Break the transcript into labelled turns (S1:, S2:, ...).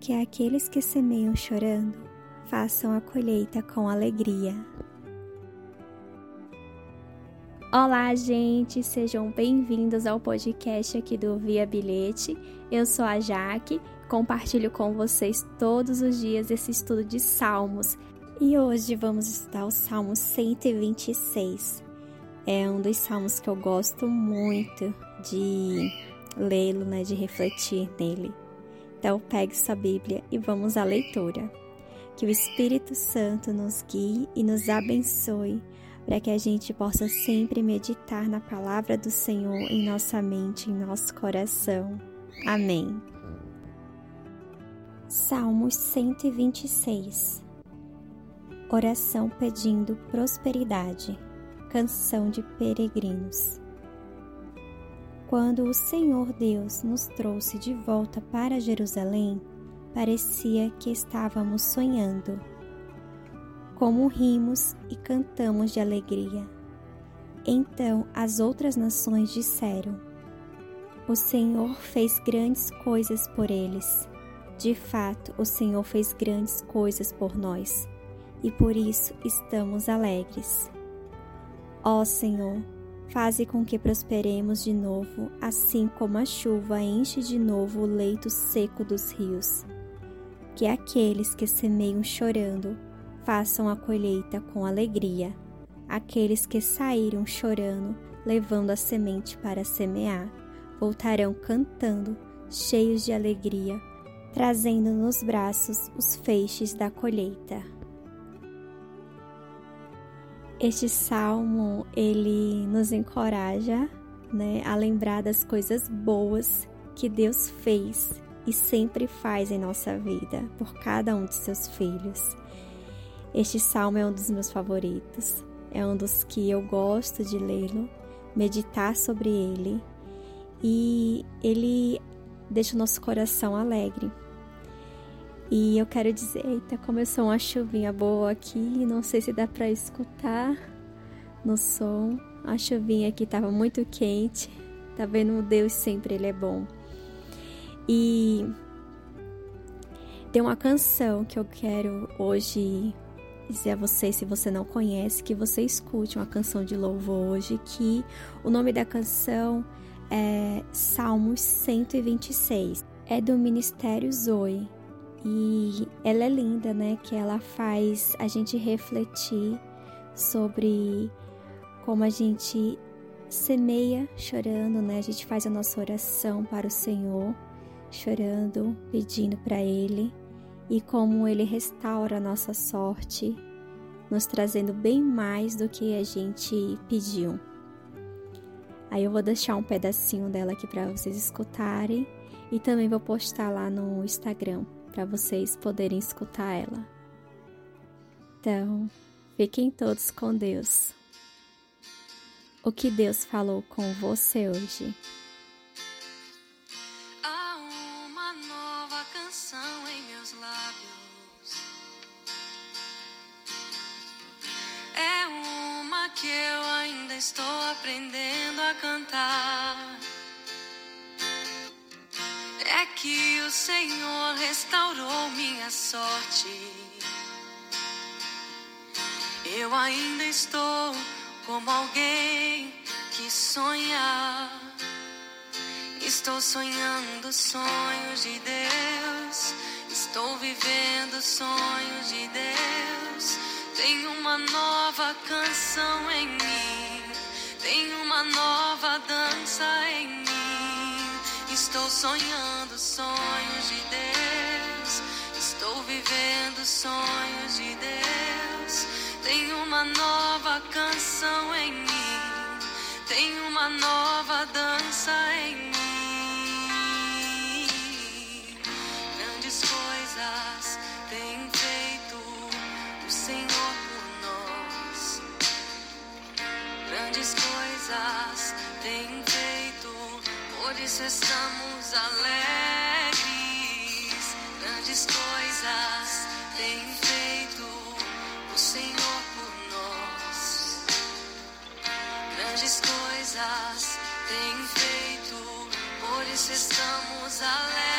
S1: que aqueles que semeiam chorando façam a colheita com alegria. Olá, gente, sejam bem-vindos ao podcast aqui do Via Bilhete. Eu sou a Jaque, compartilho com vocês todos os dias esse estudo de Salmos e hoje vamos estudar o Salmo 126. É um dos salmos que eu gosto muito de lê-lo, né, de refletir nele. Então, pegue sua Bíblia e vamos à leitura. Que o Espírito Santo nos guie e nos abençoe, para que a gente possa sempre meditar na palavra do Senhor em nossa mente, em nosso coração. Amém. Salmos 126 Oração pedindo prosperidade. Canção de peregrinos. Quando o Senhor Deus nos trouxe de volta para Jerusalém, parecia que estávamos sonhando. Como rimos e cantamos de alegria. Então as outras nações disseram: O Senhor fez grandes coisas por eles. De fato, o Senhor fez grandes coisas por nós, e por isso estamos alegres. Ó Senhor, Faze com que prosperemos de novo, assim como a chuva enche de novo o leito seco dos rios. Que aqueles que semeiam chorando façam a colheita com alegria. Aqueles que saíram chorando, levando a semente para semear, voltarão cantando, cheios de alegria, trazendo nos braços os feixes da colheita. Este salmo ele nos encoraja, né, a lembrar das coisas boas que Deus fez e sempre faz em nossa vida por cada um de seus filhos. Este salmo é um dos meus favoritos, é um dos que eu gosto de lê-lo, meditar sobre ele. E ele deixa o nosso coração alegre, e eu quero dizer, eita, começou uma chuvinha boa aqui, não sei se dá para escutar no som. A chuvinha aqui estava muito quente. Tá vendo? Deus sempre ele é bom. E tem uma canção que eu quero hoje dizer a você, se você não conhece, que você escute uma canção de louvor hoje, que o nome da canção é Salmos 126. É do Ministério Zoe e ela é linda, né? Que ela faz a gente refletir sobre como a gente semeia chorando, né? A gente faz a nossa oração para o Senhor, chorando, pedindo para Ele, e como Ele restaura a nossa sorte, nos trazendo bem mais do que a gente pediu. Aí eu vou deixar um pedacinho dela aqui para vocês escutarem e também vou postar lá no Instagram para vocês poderem escutar ela. Então, fiquem todos com Deus. O que Deus falou com você hoje?
S2: Há uma nova canção em meus lábios. É uma que eu ainda estou aprendendo a cantar que o Senhor restaurou minha sorte. Eu ainda estou como alguém que sonha. Estou sonhando sonhos de Deus. Estou vivendo sonhos de Deus. Tem uma nova canção em mim. Estou sonhando sonhos de Deus. Estou vivendo sonhos de Deus. Tem uma nova canção em mim. Tem uma nova dança em mim. Grandes coisas tem feito o Senhor por nós. Grandes coisas tem por isso estamos alegres. Grandes coisas tem feito o Senhor por nós. Grandes coisas tem feito, por isso estamos alegres.